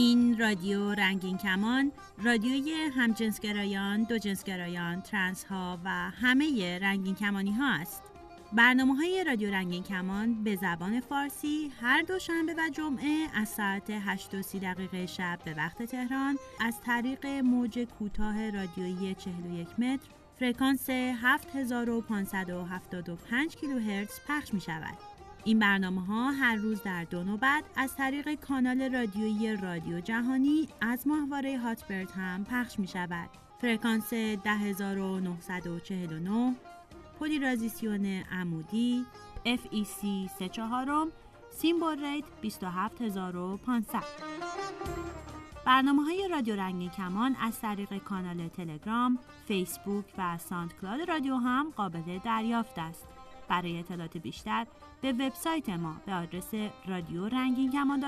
این رادیو رنگین کمان رادیوی همجنسگرایان، دوجنسگرایان، ترنس ها و همه رنگین کمانی ها است. برنامه های رادیو رنگین کمان به زبان فارسی هر دوشنبه و جمعه از ساعت 8 دقیقه شب به وقت تهران از طریق موج کوتاه رادیویی 41 متر فرکانس 7575 کیلوهرتز پخش می شود. این برنامه ها هر روز در دو نوبت از طریق کانال رادیویی رادیو جهانی از ماهواره هاتبرد هم پخش می شود. فرکانس 10949 پولاریزاسیون عمودی FEC 34 symbol rate 27500 برنامه های رادیو رنگین کمان از طریق کانال تلگرام، فیسبوک و SoundCloud رادیو هم قابل دریافت است. برای اطلاعات بیشتر به وبسایت ما به آدرس رادیو رنگین کمان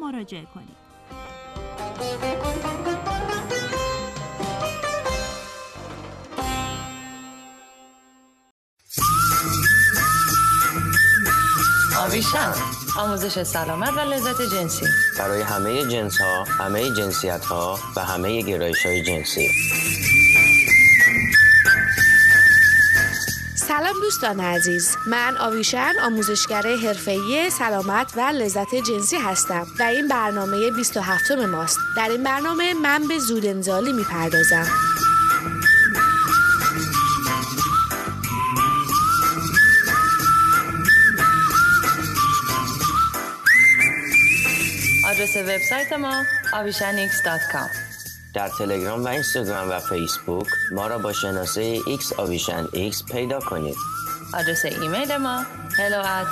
مراجعه کنید. آویشم آموزش سلامت و لذت جنسی برای همه جنس ها، همه جنسیت ها و همه گرایش های جنسی سلام دوستان عزیز. من آویشن آموزشگر حرفه‌ای سلامت و لذت جنسی هستم و این برنامه 27 ماست. در این برنامه من به زود انزالی می‌پردازم. آدرس وبسایت ما avishanx.com در تلگرام و اینستاگرام و فیسبوک ما را با شناسه X آویشن X پیدا کنید. آدرس ایمیل ما hello at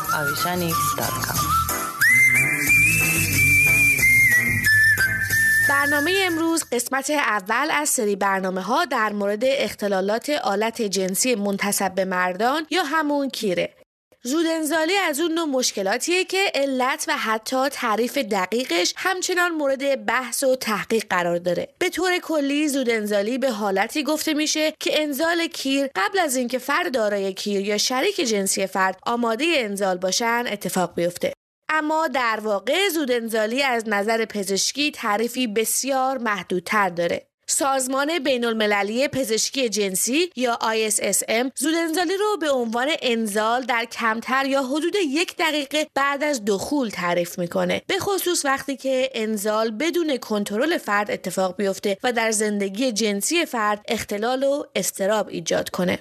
برنامه امروز قسمت اول از سری برنامه ها در مورد اختلالات آلت جنسی منتصب به مردان یا همون کیره. زودنزالی از اون نوع مشکلاتیه که علت و حتی تعریف دقیقش همچنان مورد بحث و تحقیق قرار داره. به طور کلی زودنزالی به حالتی گفته میشه که انزال کیر قبل از اینکه فرد دارای کیر یا شریک جنسی فرد آماده انزال باشن اتفاق بیفته. اما در واقع زودنزالی از نظر پزشکی تعریفی بسیار محدودتر داره. سازمان بین المللی پزشکی جنسی یا ISSM زودانزالی رو به عنوان انزال در کمتر یا حدود یک دقیقه بعد از دخول تعریف می‌کنه. به خصوص وقتی که انزال بدون کنترل فرد اتفاق بیفته و در زندگی جنسی فرد اختلال و استراب ایجاد کنه.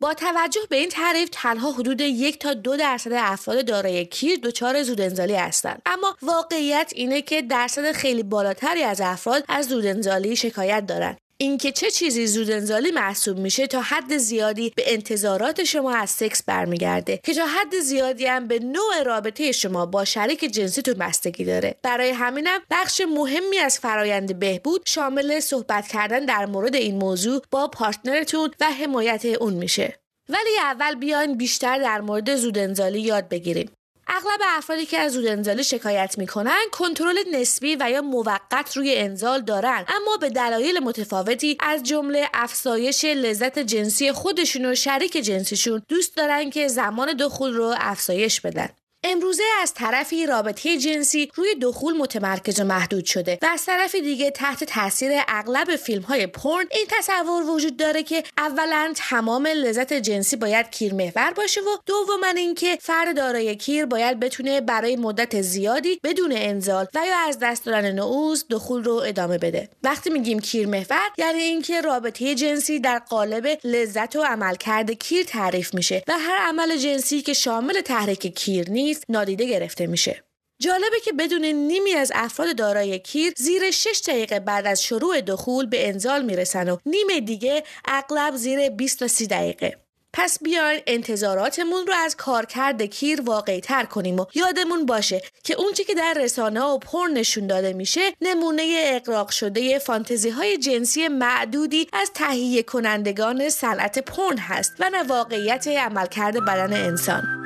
با توجه به این تعریف تنها حدود یک تا دو درصد افراد دارای کیر دچار زودانزالی هستند. اما واقعیت اینه که درصد خیلی بالاتری از افراد از زودانزالی شکایت دارند. اینکه چه چیزی زودانزالی محسوب میشه تا حد زیادی به انتظارات شما از سکس برمیگرده که تا حد زیادی هم به نوع رابطه شما با شریک جنسیتون بستگی داره. برای همینم بخش مهمی از فرایند بهبود شامل صحبت کردن در مورد این موضوع با پارتنرتون و حمایت اون میشه. ولی اول بیاین بیشتر در مورد زودانزالی یاد بگیریم. اغلب افرادی که از زود انزالی شکایت می‌کنن کنترل نسبی و یا موقت روی انزال دارن. اما به دلایل متفاوتی از جمله افزایش لذت جنسی خودشون و شریک جنسیشون دوست دارن که زمان دخول رو افزایش بدن. امروزه از طرفی رابطه جنسی روی دخول متمرکز و محدود شده و از طرف دیگه تحت تاثیر اغلب فیلم های پرن این تصور وجود داره که اولا تمام لذت جنسی باید کیر محور باشه و دوما اینکه فرد دارای کیر باید بتونه برای مدت زیادی بدون انزال و یا از دست دادن نعوز دخول رو ادامه بده. وقتی میگیم کیر محور یعنی اینکه رابطه جنسی در قالب لذت و عملکرد کیر تعریف میشه و هر عمل جنسی که شامل تحریک کیر نیست نادیده گرفته میشه. جالبه که بدون نیمی از افراد دارای کیر زیر 6 دقیقه بعد از شروع دخول به انزال می‌رسن و نیم دیگه اغلب زیر 20 تا 30 دقیقه. پس بیاین انتظاراتمون رو از کارکرد کیر واقعی تر کنیم و یادمون باشه که اونچه که در رسانه و پر نشون داده میشه نمونه اقراق شده فانتزی های جنسی معدودی از تهیه کنندگان صنعت پرن هست و نه واقعیت عملکرد بدن انسان.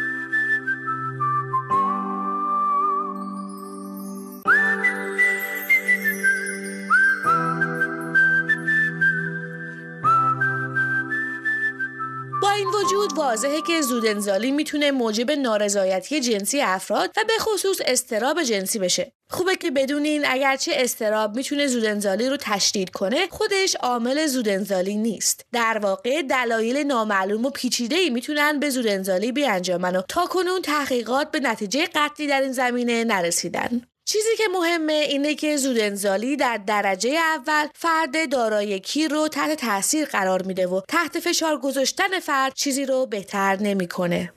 واضحه که زودنزالی می‌تونه موجب نارضایتی جنسی افراد و به خصوص استراب جنسی بشه. خوبه که بدونین اگرچه استراب می‌تونه زودنزالی رو تشدید کنه خودش عامل زودنزالی نیست. در واقع دلایل نامعلوم و پیچیده ای می‌تونن به زودنزالی بیانجامن و تا کنون تحقیقات به نتیجه قطعی در این زمینه نرسیدن. چیزی که مهمه اینه که زودنزالی در درجه اول فرد دارای کیر رو تحت تاثیر قرار میده و تحت فشار گذاشتن فرد چیزی رو بهتر نمی‌کنه.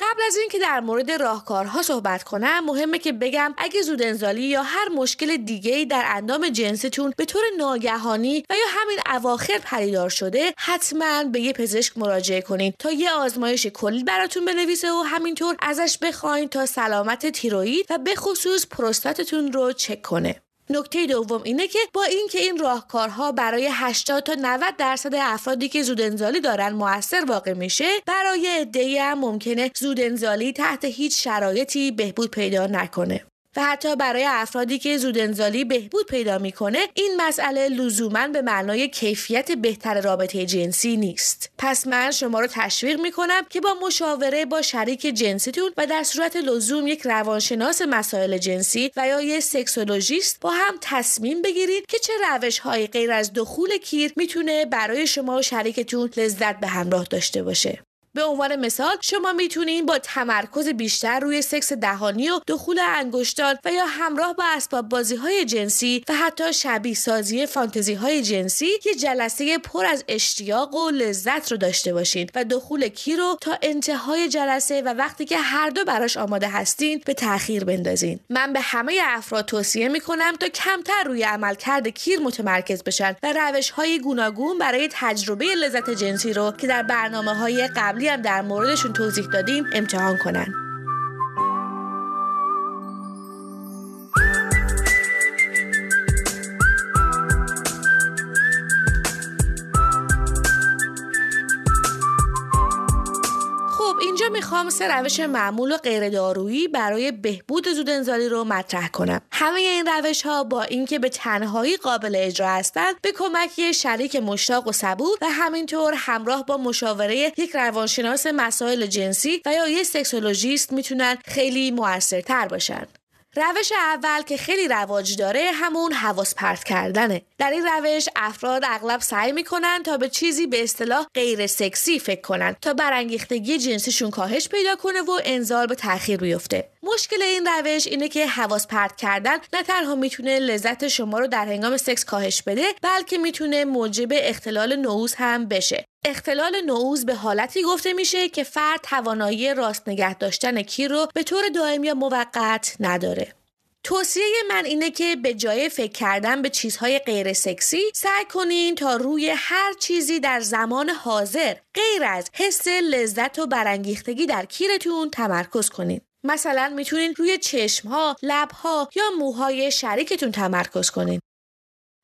قبل از اینکه در مورد راهکارها صحبت کنم مهمه که بگم اگه زودنزالی یا هر مشکل دیگه در اندام جنستون به طور ناگهانی و یا همین اواخر پدیدار شده حتما به یه پزشک مراجعه کنین تا یه آزمایش کلی براتون بنویسه و همینطور ازش بخواین تا سلامت تیروئید و به خصوص پروستاتتون رو چک کنه. نکته دوم اینه که با اینکه این راهکارها برای 80 تا 90 درصد افرادی که زودنزالی دارن موثر واقع میشه برای عده‌ای هم ممکنه زودنزالی تحت هیچ شرایطی بهبود پیدا نکنه. حتی برای افرادی که زودانزالی بهبود پیدا می‌کنه این مسئله لزوما به معنای کیفیت بهتر رابطه جنسی نیست. پس من شما رو تشویق می‌کنم که با مشاوره با شریک جنسیتون و در صورت لزوم یک روانشناس مسائل جنسی و یا یک sexologist با هم تصمیم بگیرید که چه روش های غیر از دخول کیر می‌تونه برای شما و شریکتون لذت به همراه داشته باشه. به عنوان مثال شما می‌تونید با تمرکز بیشتر روی سکس دهانی و دخول انگشتان و یا همراه با اسباب بازی های جنسی و حتی شبیه سازی فانتزی های جنسی یه جلسه پر از اشتیاق و لذت رو داشته باشین و دخول کیر رو تا انتهای جلسه و وقتی که هر دو براش آماده هستین به تاخیر بندازین. من به همه افراد توصیه می‌کنم تا کمتر روی عملکرد کیر متمرکز بشن و روش های گوناگون برای تجربه لذت جنسی رو که در برنامه های قبلی هم در موردشون توضیح دادیم امتحان کنن. می‌خوام سه روش معمول و غیر دارویی برای بهبود زودنزالی رو مطرح کنم. همه این روش ها با اینکه به تنهایی قابل اجرا هستند به کمک شریک مشتاق و صبور و همینطور همراه با مشاوره یک روانشناس مسائل جنسی و یا یک سکسولوژیست می‌تونن خیلی موثرتر باشن. روش اول که خیلی رواج داره همون حواس پرت کردنه. در این روش افراد اغلب سعی می‌کنن تا به چیزی به اصطلاح غیر سکسی فکر کنن تا برانگیختگی جنسیشون کاهش پیدا کنه و انزال به تاخیر بیفته. مشکل این روش اینه که حواس پرت کردن نه تنها می‌تونه لذت شما رو در هنگام سکس کاهش بده بلکه می‌تونه موجب اختلال نعوز هم بشه. اختلال نعوز به حالتی گفته میشه که فرد توانایی راست نگه داشتن کیر رو به طور دائم یا موقت نداره. توصیه من اینه که به جای فکر کردن به چیزهای غیر سکسی سعی کنین تا روی هر چیزی در زمان حاضر غیر از حس لذت و برانگیختگی در کیرتون تمرکز کنین. مثلا می‌تونین روی چشمها، لبها یا موهای شریکتون تمرکز کنین.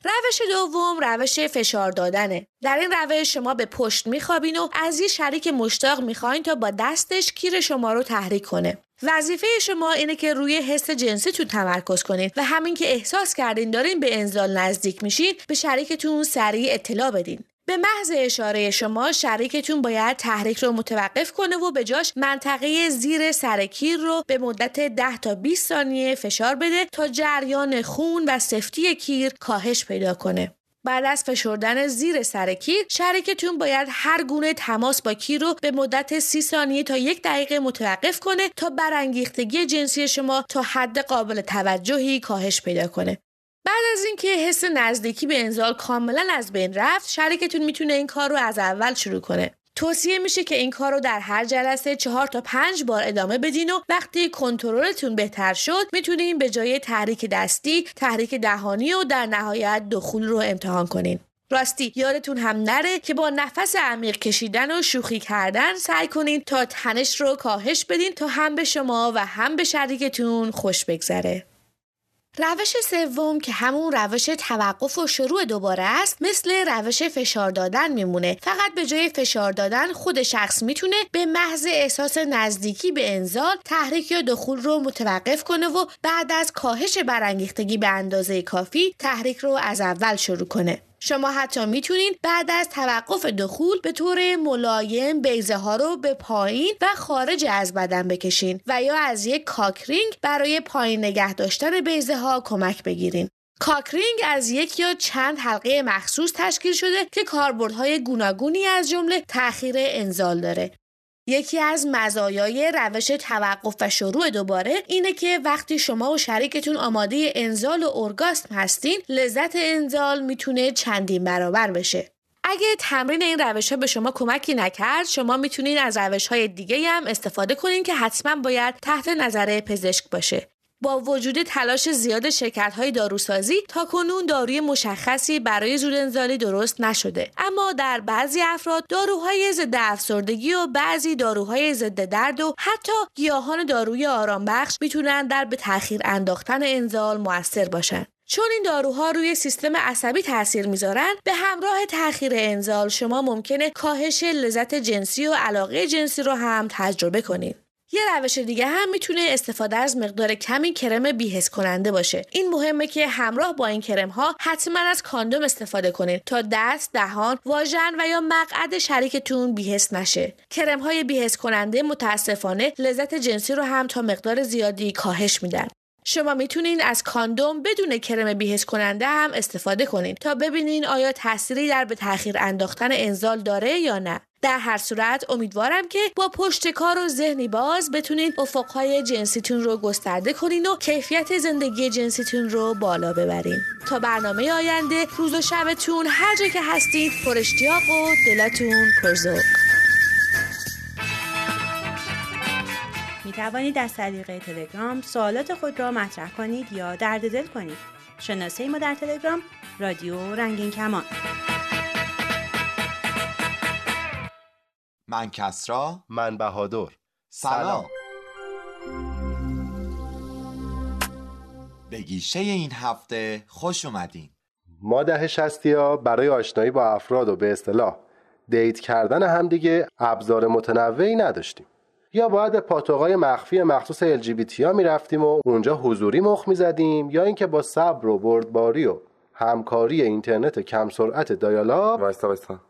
روش دوم روش فشار دادنه. در این روش شما به پشت میخوابین و از یه شریک مشتاق می‌خواین تا با دستش کیر شما رو تحریک کنه. وظیفه شما اینه که روی حس جنسیتون تمرکز کنید و همین که احساس کردین دارین به انزال نزدیک میشین به شریکتون سریع اطلاع بدین. به محض اشاره شما شریکتون باید تحریک رو متوقف کنه و به جاش منطقه زیر سرکیر رو به مدت 10 تا 20 ثانیه فشار بده تا جریان خون و سفتی کیر کاهش پیدا کنه. بعد از فشردن زیر سر کیر شریکتون باید هر گونه تماس با کیر رو به مدت سی ثانیه تا یک دقیقه متوقف کنه تا برانگیختگی جنسی شما تا حد قابل توجهی کاهش پیدا کنه بعد از اینکه حس نزدیکی به انزال کاملا از بین رفت شریکتون می‌تونه این کار رو از اول شروع کنه. توصیه میشه که این کار رو در هر جلسه چهار تا پنج بار ادامه بدین و وقتی کنترلتون بهتر شد می‌تونین به جای تحریک دستی تحریک دهانی و در نهایت دخول رو امتحان کنین. راستی یادتون هم نره که با نفس عمیق کشیدن و شوخی کردن سعی کنین تا تنش رو کاهش بدین تا هم به شما و هم به شریکتون خوش بگذره. روش سوم که همون روش توقف و شروع دوباره است مثل روش فشار دادن میمونه. فقط به جای فشار دادن خود شخص می‌تونه به محض احساس نزدیکی به انزال تحریک یا دخول رو متوقف کنه و بعد از کاهش برانگیختگی به اندازه کافی تحریک رو از اول شروع کنه. شما حتی می‌تونید بعد از توقف دخول به طور ملایم بیضه ها رو به پایین و خارج از بدن بکشین و یا از یک cock ring برای پایین نگه داشتن بیزه ها کمک بگیرین. کاکرینگ از یک یا چند حلقه مخصوص تشکیل شده که کاربردهای گوناگونی از جمله تأخیر انزال داره. یکی از مزایای روش توقف و شروع دوباره اینه که وقتی شما و شریکتون آماده انزال و ارگاسم هستین لذت انزال می‌تونه چندین برابر بشه. اگه تمرین این روش ها به شما کمکی نکرد شما می‌تونید از روش های دیگه هم استفاده کنین که حتما باید تحت نظر پزشک باشه. با وجود تلاش زیاد های داروسازی تا کنون داروی مشخصی برای زودانزالی درست نشده. اما در بعضی افراد داروهای ضد افسردگی و بعضی داروهای ضد درد و حتی گیاهان داروی آرامبخش می‌تونن در به تاخیر انداختن انزال موثر باشند چون این داروها روی سیستم عصبی تاثیر می‌ذارن به همراه تاخیر انزال شما ممکنه کاهش لذت جنسی و علاقه جنسی رو هم تجربه کنید یه روش دیگه هم می‌تونه استفاده از مقدار کمی کرم بیهس کننده باشه. این مهمه که همراه با این کرم ها حتما از کاندوم استفاده کنید تا دست دهان واژن و یا مقعد شریکتون بیهس نشه. کرم های بیهس کننده متاسفانه لذت جنسی رو هم تا مقدار زیادی کاهش میدن. شما می‌تونین از کاندوم بدون کرم بیهس کننده هم استفاده کنید تا ببینین آیا تأثیری در به تاخیر انداختن انزال داره یا نه. در هر صورت امیدوارم که با پشت کار و ذهنی باز بتونید افقهای جنسیتون رو گسترده کنین و کیفیت زندگی جنسیتون رو بالا ببرین. تا برنامه آینده روز و شبتون هر جا که هستید پر و دلتون پرزوق. می توانید از طریق تلگرام سوالات خود را مطرح کنید یا درد دل کنید. شناسه ما در تلگرام رادیو رنگین کمان. من کسرا. من بهادر. سلام. به گیشه این هفته خوش اومدین. ما ده شستی ها برای آشنایی با افراد و به اصطلاح دیت کردن همدیگه ابزار متنوعی نداشتیم. یا باید به پاتوقای مخفی مخصوص LGBT ها می‌رفتیم و اونجا حضوری مخ می‌زدیم یا اینکه با صبر و بردباری و همکاری اینترنت کم سرعت دایالا وایستا وایستا.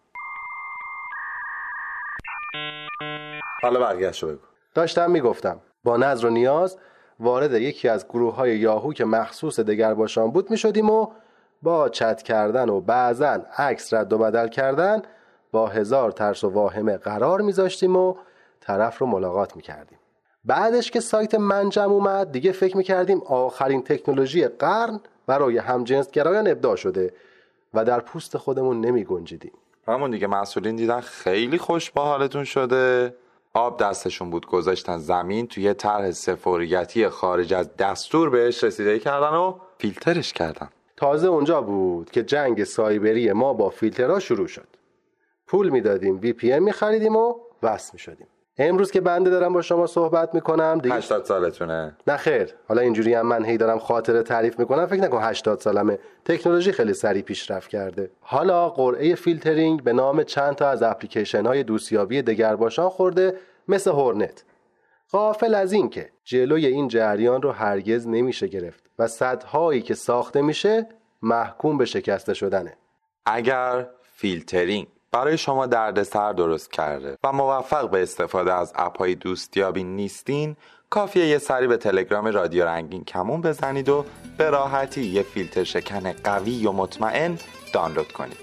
حالا برگشت بگو. داشتم می‌گفتم. با نظر و نیاز وارد یکی از گروه های یاهو که مخصوص باشان بود می شدیم و با چت کردن و بعضا عکس رد و بدل کردن با هزار ترس و واهمه قرار میذاشتیم و طرف رو ملاقات می‌کردیم. بعدش که سایت منجم اومد دیگه فکر می‌کردیم آخرین تکنولوژی قرن برای همجنسگرایان ابداع شده و در پوست خودمون نمی گنجیدیم همون دیگه مسئولین دیدن خیلی خوش با حالتون شده. آب دستشون بود گذاشتن زمین توی طرح سفوریتی خارج از دستور بهش رسیده کردن و فیلترش کردن. تازه اونجا بود که جنگ سایبری ما با فیلترها شروع شد. پول می‌دادیم وی پی ام میخریدیم و وصل می‌شدیم. امروز که بنده دارم با شما صحبت می‌کنم دیگه 80 سالتونه. نه خیر. حالا اینجوری هم من هی دارم خاطره تعریف می‌کنم. فکر نکن 80 سالمه. تکنولوژی خیلی سریع پیشرفت کرده. حالا قرعه فیلترینگ به نام چند تا از اپلیکیشن های دوستیابی دگرباشان خورده مثل Hornet. غافل از این که جلوی این جریان رو هرگز نمیشه گرفت و سدهایی که ساخته میشه محکوم به شکسته شدنه. اگر فیلترینگ برای شما دردسر درست کرده و موفق به استفاده از اپهای دوستیابی نیستین کافیه یه سری به تلگرام رادیو رنگین کمون بزنید و به راحتی یه فیلتر شکن قوی و مطمئن دانلود کنید.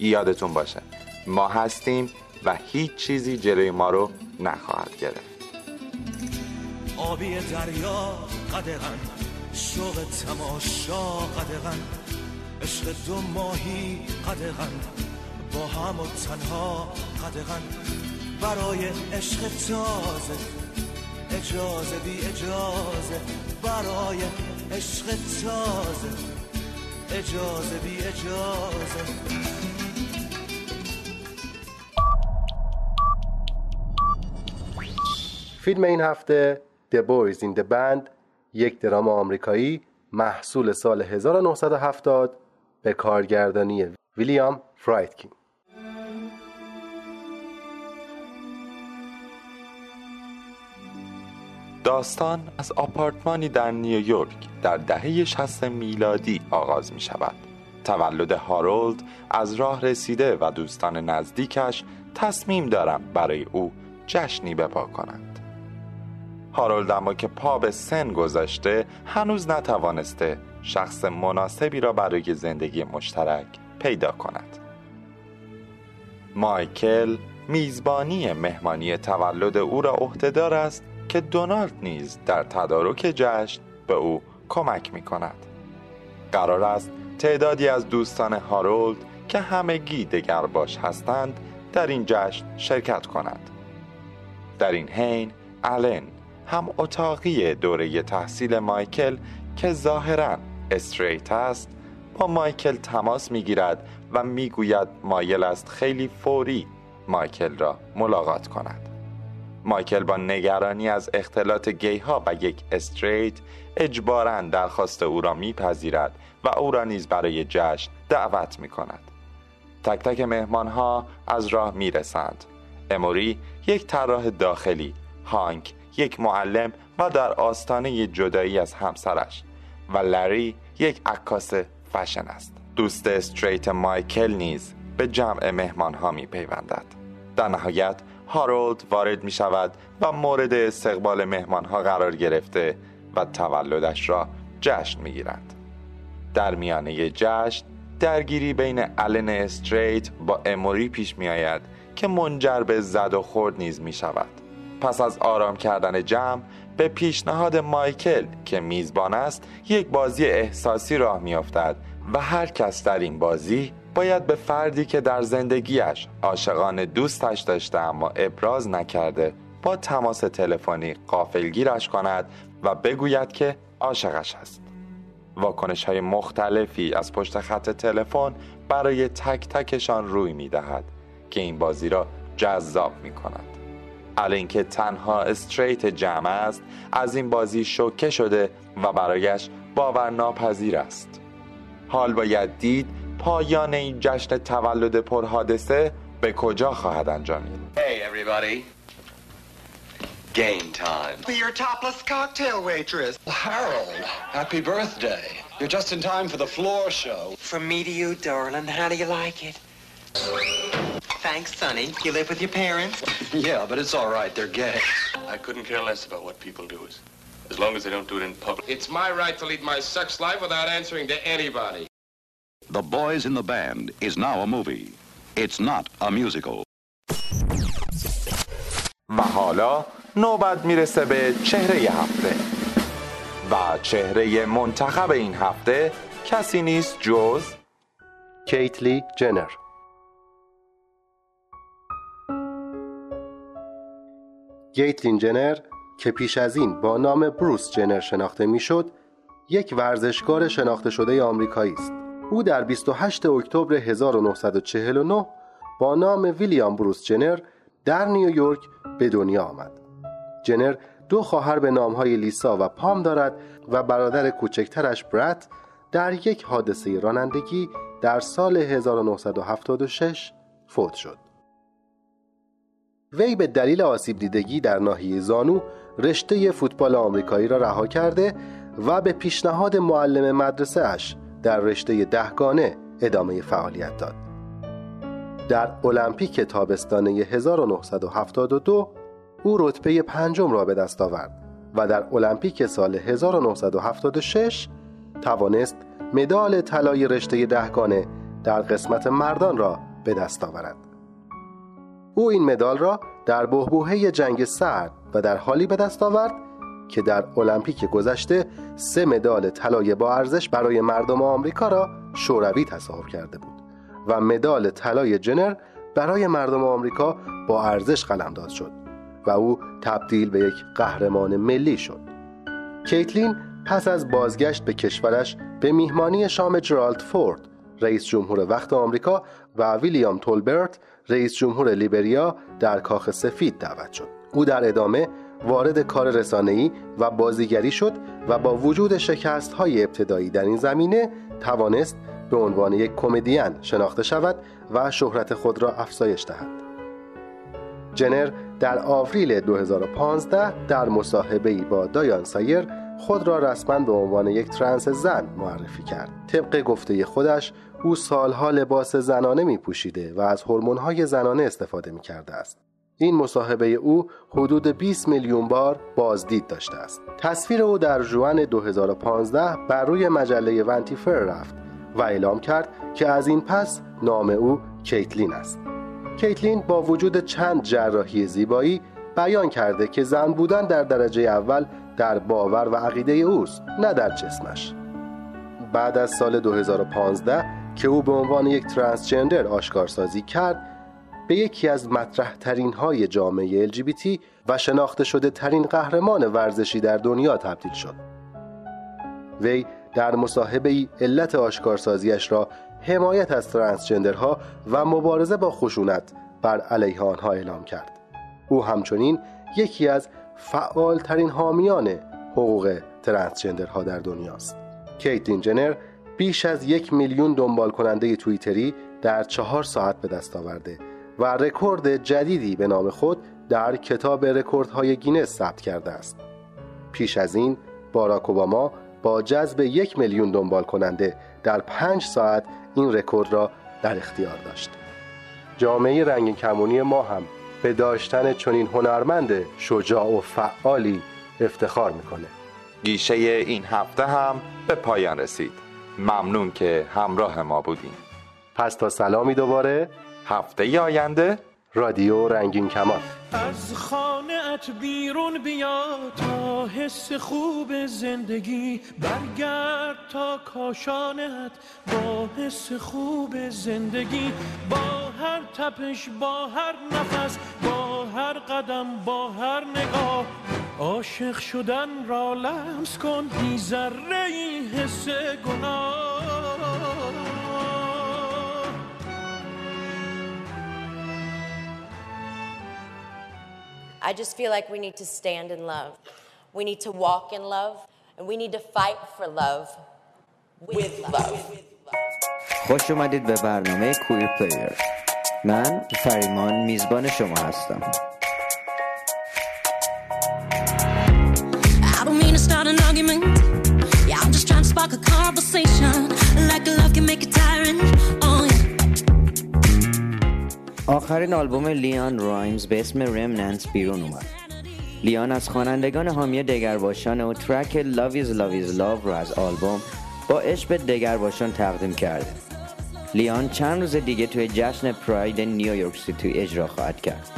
یادتون باشه ما هستیم و هیچ چیزی جلوی ما رو نخواهد گرفت. آبی دریا قدغن شوق تماشا قدغن عشق دو ماهی قدغن. هم و تنها قدغن برای عشق تازه اجازه بی اجازه. برای عشق تازه اجازه بی اجازه. فیلم این هفته The Boys in the Band یک درام آمریکایی محصول سال 1970 به کارگردانی ویلیام فرایدکین. داستان از آپارتمانی در نیویورک در دهه 60 میلادی آغاز می شود تولد هارولد از راه رسیده و دوستان نزدیکش تصمیم دارم برای او جشنی بپا کنند. هارولد اما که پا به سن گذاشته هنوز نتوانسته شخص مناسبی را برای زندگی مشترک پیدا کند. مایکل میزبانی مهمانی تولد او را عهدهدار است که دونالد نیز در تدارک جشن به او کمک می کند قرار است تعدادی از دوستان هارولد که همگی دگر باش هستند در این جشن شرکت کنند. در این حین آلن هم اتاقی دوره تحصیل مایکل که ظاهرا استریت است با مایکل تماس می‌گیرد و می‌گوید مایل است خیلی فوری مایکل را ملاقات کند. مایکل با نگرانی از اختلاط گی ها و یک استریت اجبارا درخواست او را میپذیرد و او را نیز برای جشن دعوت می کند تک تک مهمان ها از راه می رسند اموری یک طراح داخلی هانک یک معلم و در آستانه جدایی از همسرش و لری یک عکاس فشن است. دوست استریت مایکل نیز به جمع مهمان ها می در نهایت هارولد وارد می شود و مورد استقبال مهمان ها قرار گرفته و تولدش را جشن می گیرند در میانه جشن درگیری بین الن استریت با اموری پیش می آید که منجر به زد و خورد نیز می شود پس از آرام کردن جمع به پیشنهاد مایکل که میزبان است یک بازی احساسی راه میافتد و هر کس در این بازی باید به فردی که در زندگیش عاشقان دوستش داشته اما ابراز نکرده با تماس تلفنی قافلگیرش کند و بگوید که عاشقش است. واکنش های مختلفی از پشت خط تلفن برای تک تکشان روی می دهد که این بازی را جذاب می کند الان که تنها استریت جمع است از این بازی شوکه شده و برایش باور ناپذیر است. حال باید دید پایان این جشن تولد پرحادثه به کجا خواهد انجامید Hey, everybody. Game time. Be your topless cocktail waitress. Harold, happy birthday. You're just in time for the floor show. From me to you, darling. How do you like it? Thanks, Sonny. You live with your parents? Yeah, but it's all right. They're gay. I couldn't care less about what people do, as, as long as they don't do it in public. It's my right to lead my sex life without answering to anybody. The Boys in the Band is now a movie. It's not a musical. و حالا نوبت می‌رسه به چهره هفته و چهره منتخب این هفته کسی نیست جز کیتلی جنر گیتلین جنر که پیش از این با نام بروس جنر شناخته می‌شد یک ورزشکار شناخته شده آمریکایی است او در 28 اکتبر 1949 با نام ویلیام بروس جنر در نیویورک به دنیا آمد. جنر دو خواهر به نامهای لیسا و پام دارد و برادر کوچکترش برت در یک حادثه رانندگی در سال 1976 فوت شد. وی به دلیل آسیب دیدگی در ناحیه زانو رشته فوتبال آمریکایی را رها کرده و به پیشنهاد معلم مدرسه اش در رشته دهگانه ادامه فعالیت داد. در المپیک تابستانه 1972 او رتبه پنجم را به دست آورد و در المپیک سال 1976 توانست مدال طلای رشته دهگانه در قسمت مردان را به دست آورد. او این مدال را در بهبوهه جنگ سرد و در حالی به دست آورد که در المپیک گذشته سه مدال طلای با ارزش برای مردم آمریکا را شوروی تصاحب کرده بود و مدال طلای جنر برای مردم آمریکا با ارزش قلمداد شد و او تبدیل به یک قهرمان ملی شد. کیتلین پس از بازگشت به کشورش به میهمانی شام جرالد فورد رئیس جمهور وقت آمریکا و ویلیام تولبرت رئیس جمهور لیبریا در کاخ سفید دعوت شد. او در ادامه وارد کار رسانه‌ای و بازیگری شد و با وجود شکست های ابتدایی در این زمینه توانست به عنوان یک کمدین شناخته شود و شهرت خود را افزایش دهد. جنر در آوریل 2015 در مصاحبه‌ای با دایان سایر خود را رسما به عنوان یک ترنس زن معرفی کرد. طبق گفته خودش او سالها لباس زنانه می پوشیده و از هورمون‌های زنانه استفاده می کرده است. این مصاحبه او حدود 20 میلیون بار بازدید داشته است. تصویر او در جوان 2015 بر روی مجله ونتیفر رفت و اعلام کرد که از این پس نام او کیتلین است. کیتلین با وجود چند جراحی زیبایی بیان کرده که زن بودن در درجه اول در باور و عقیده اوست نه در جسمش. بعد از سال 2015 که او به عنوان یک ترانسجندر آشکارسازی کرد به یکی از مطرح ترین های جامعه LGBT و شناخته شده ترین قهرمان ورزشی در دنیا تبدیل شد. وی در مصاحبه ای علت آشکارسازیش را حمایت از ترانسجندرها و مبارزه با خشونت بر علیه آنها اعلام کرد. او همچنین یکی از فعالترین حامیان حقوق transgender ها در دنیاست. کیتلین جنر بیش از یک میلیون دنبال کننده توییتری در چهار ساعت به دست آورده و رکورد جدیدی به نام خود در کتاب رکوردهای گینس ثبت کرده است. پیش از این باراک اوباما با جذب یک میلیون دنبال کننده در پنج ساعت این رکورد را در اختیار داشت. جامعه رنگین کمونی ما هم به داشتن چنین هنرمند شجاع و فعالی افتخار می‌کنه. گیشه این هفته هم به پایان رسید. ممنون که همراه ما بودیم. پس تا سلامی دوباره هفته آینده رادیو رنگین کمان از خانه ات بیرون بیا تا حس خوب زندگی. برگرد تا کاشانت با حس خوب زندگی. با هر تپش با هر نفس با هر قدم با هر نگاه. عاشق شدن را لمس کن بی ذره حس گناه. I just feel like we need to stand in love. We need to walk in love. And we need to fight for love with love. خوش اومدید به برنامه کویر پلیر من فریمان میزبان شما هستم I don't mean to start an argument. Yeah, I'm just trying to spark a conversation. Like love can make آخرین آلبوم لیان رایمز به اسم Remnants بیرون اومد. لیان از خوانندگان حامی دگرباشان و ترک Love is Love رو از آلبوم با عشق به دگرباشان تقدیم کرده. لیان چند روز دیگه توی جشن پراید نیویورک سیتی اجرا خواهد کرد.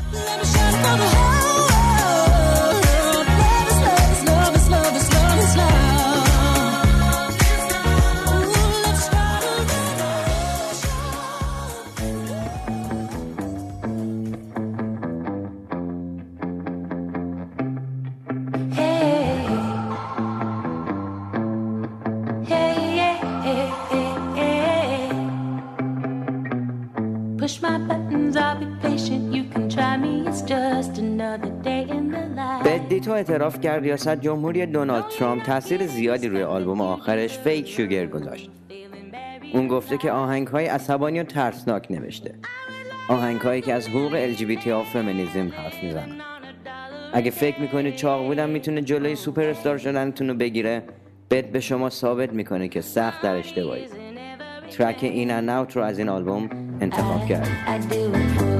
اعتراف کرد ریاست جمهوری دونالد ترامپ تاثیر زیادی روی آلبوم آخرش Fake Sugar گذاشت. اون گفته که آهنگ های عصبانی و ترسناک نوشته. آهنگ هایی که از حقوق LGBT و فمینیزم حرف می‌زنن. اگه فکر می‌کنید چاق بودن می‌تونه جلوی سوپر استار شدنتون رو بگیره بث به شما ثابت می‌کنه که سخت در اشتباهی. ترک In and Out رو از این آلبوم انتخاب کرد.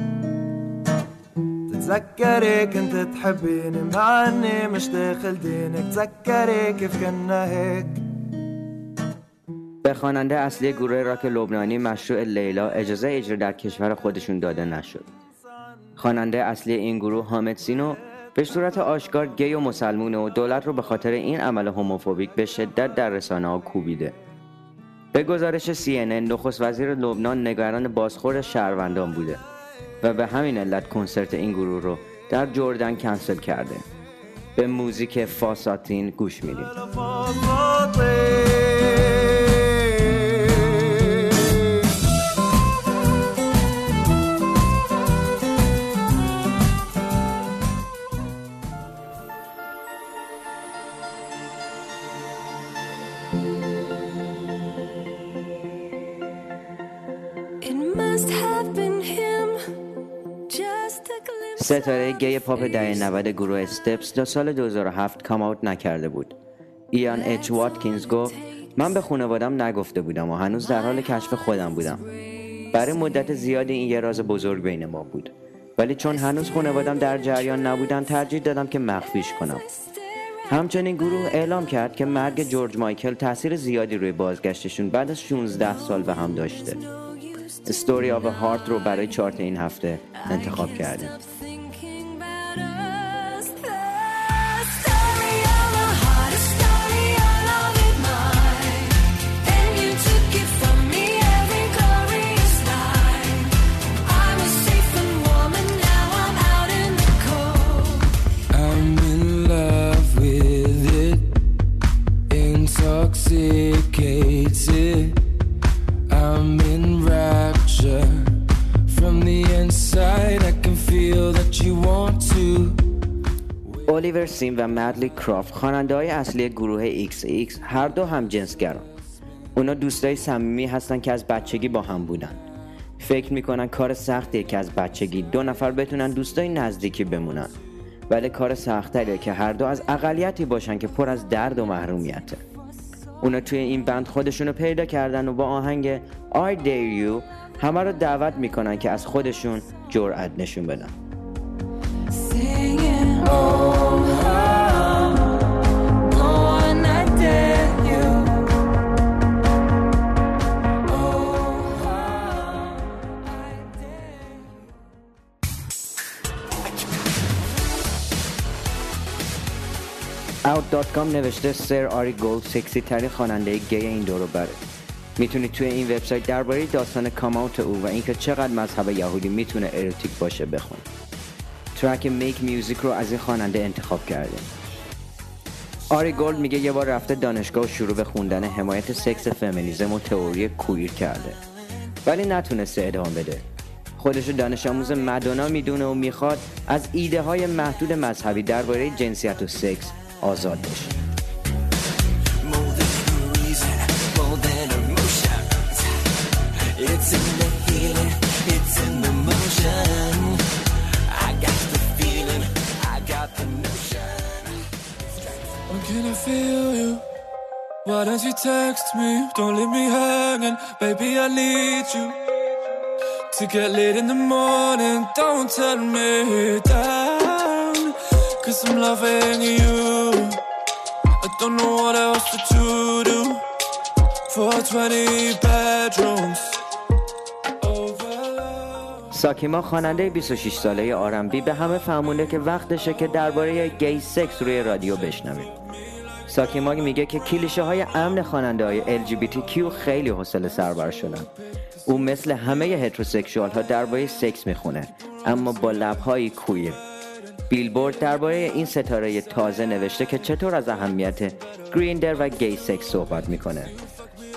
تتذكري كنت تحبيني مع اني مش داخل دينك. تذكري كيف كنا هيك. به خواننده اصلی گروه راک لبنانی مشروع لیلا اجازه اجرا در کشور خودشون داده نشد. خواننده اصلی این گروه حامد سینو به صورت آشکار گی و مسلمونه و دولت رو به خاطر این عمل هوموفوبیک به شدت در رسانه ها کوبیده. به گزارش CNN نخست وزیر لبنان نگران بازخورد شهروندان بوده. و به همین علت کنسرت این گروه رو در جردن کنسل کرده. به موزیک فاساتین گوش میدیم. ستاره گی پاپ دهه 90 گروه استپس تا سال 2007 کام اوت نکرده بود. ایان اچ واتکینز گفت من به خانوادم نگفته بودم و هنوز در حال کشف خودم بودم. برای مدت زیادی این یه راز بزرگ بین ما بود. ولی چون هنوز خانوادم در جریان نبودن ترجیح دادم که مخفیش کنم. همچنین گروه اعلام کرد که مرگ جورج مایکل تاثیر زیادی روی بازگشتشون بعد از 16 سال به هم داشته. استوری آف هارت رو برای چارت این هفته انتخاب کردیم. و مدلی کراف خواننده های اصلی گروه XX هر دو هم جنسگران اونا دوستای صمیمی هستن که از بچگی با هم بودن. فکر می‌کنن کار سختیه که از بچگی دو نفر بتونن دوستای نزدیکی بمونن. ولی کار سختتریه که هر دو از اقلیتی باشن که پر از درد و محرومیته. اونا توی این بند خودشونو پیدا کردن و با آهنگ I Dare You همه رو دعوت می‌کنن که از خودشون جرأت نشون بدن. Out.com نوشته سر آری گولد سکسی ترین خواننده گی این دورو بره می‌تونید توی این وبسایت درباره داستان come out او و اینکه چقدر مذهب یهودی می‌تونه اروتیک باشه بخونید ترک Make Music رو از این خواننده انتخاب کردیم آری گولد میگه یه بار رفته دانشگاه و شروع به خوندن حمایت سکس فمینیزم و تئوری queer کرده. ولی نتونسته ادامه بده. خودشو دانش آموز مدونا می‌دونه و می‌خواد از ایده های محدود مذهبی درباره جنسیت و سکس آزاد بشه More than reason, more than emotions. It's in the healing, it's in the motion. I got the feeling, I got the notion. Oh, can I feel you? Why don't you text me? Don't leave me hanging. Baby, I need you. To get late in the morning, don't turn me down. Cause I'm loving you. I don't know what else to do. For 20 bedrooms. ساکیما خواننده 26 ساله آرنبی به همه فهمونده که وقتشه که درباره گی سکس روی رادیو بشنوه ساکیما میگه که کلیشه های امن خواننده های LGBTQ خیلی حوصله سربر شدن او مثل همه هتروسکشوال ها درباره سکس می‌خونه اما با لبهای کویر بیلبورد درباره این ستاره تازه نوشته که چطور از اهمیت گریندر و گی سکس صحبت می‌کنه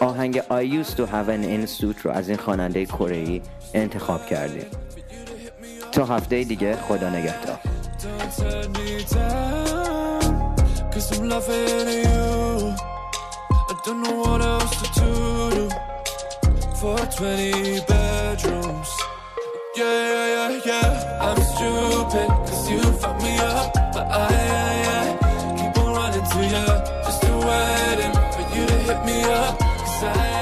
آهنگ I used to have an institute رو از این خواننده کره انتخاب کردیم تا هفته دیگه خدا نگهدار Don't turn me down. Cause I'm loving you. I don't know what else to do. For 20 bedrooms. Yeah, yeah, yeah, yeah. I'm stupid. Me up. But I, I, I keep on running to you. Just waiting for you to hit me up. Cause I,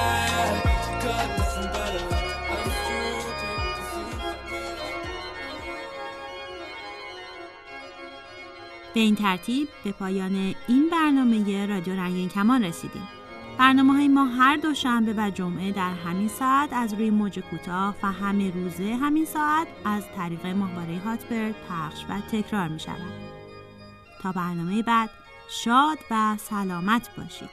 به این ترتیب به پایان این برنامه رادیو رنگین کمان رسیدیم. برنامه های ما هر دوشنبه و جمعه در همین ساعت از روی موج کوتاه و همه روزه همین ساعت از طریق ماهواره هاتبرد پخش و تکرار می شود. تا برنامه بعد شاد و سلامت باشید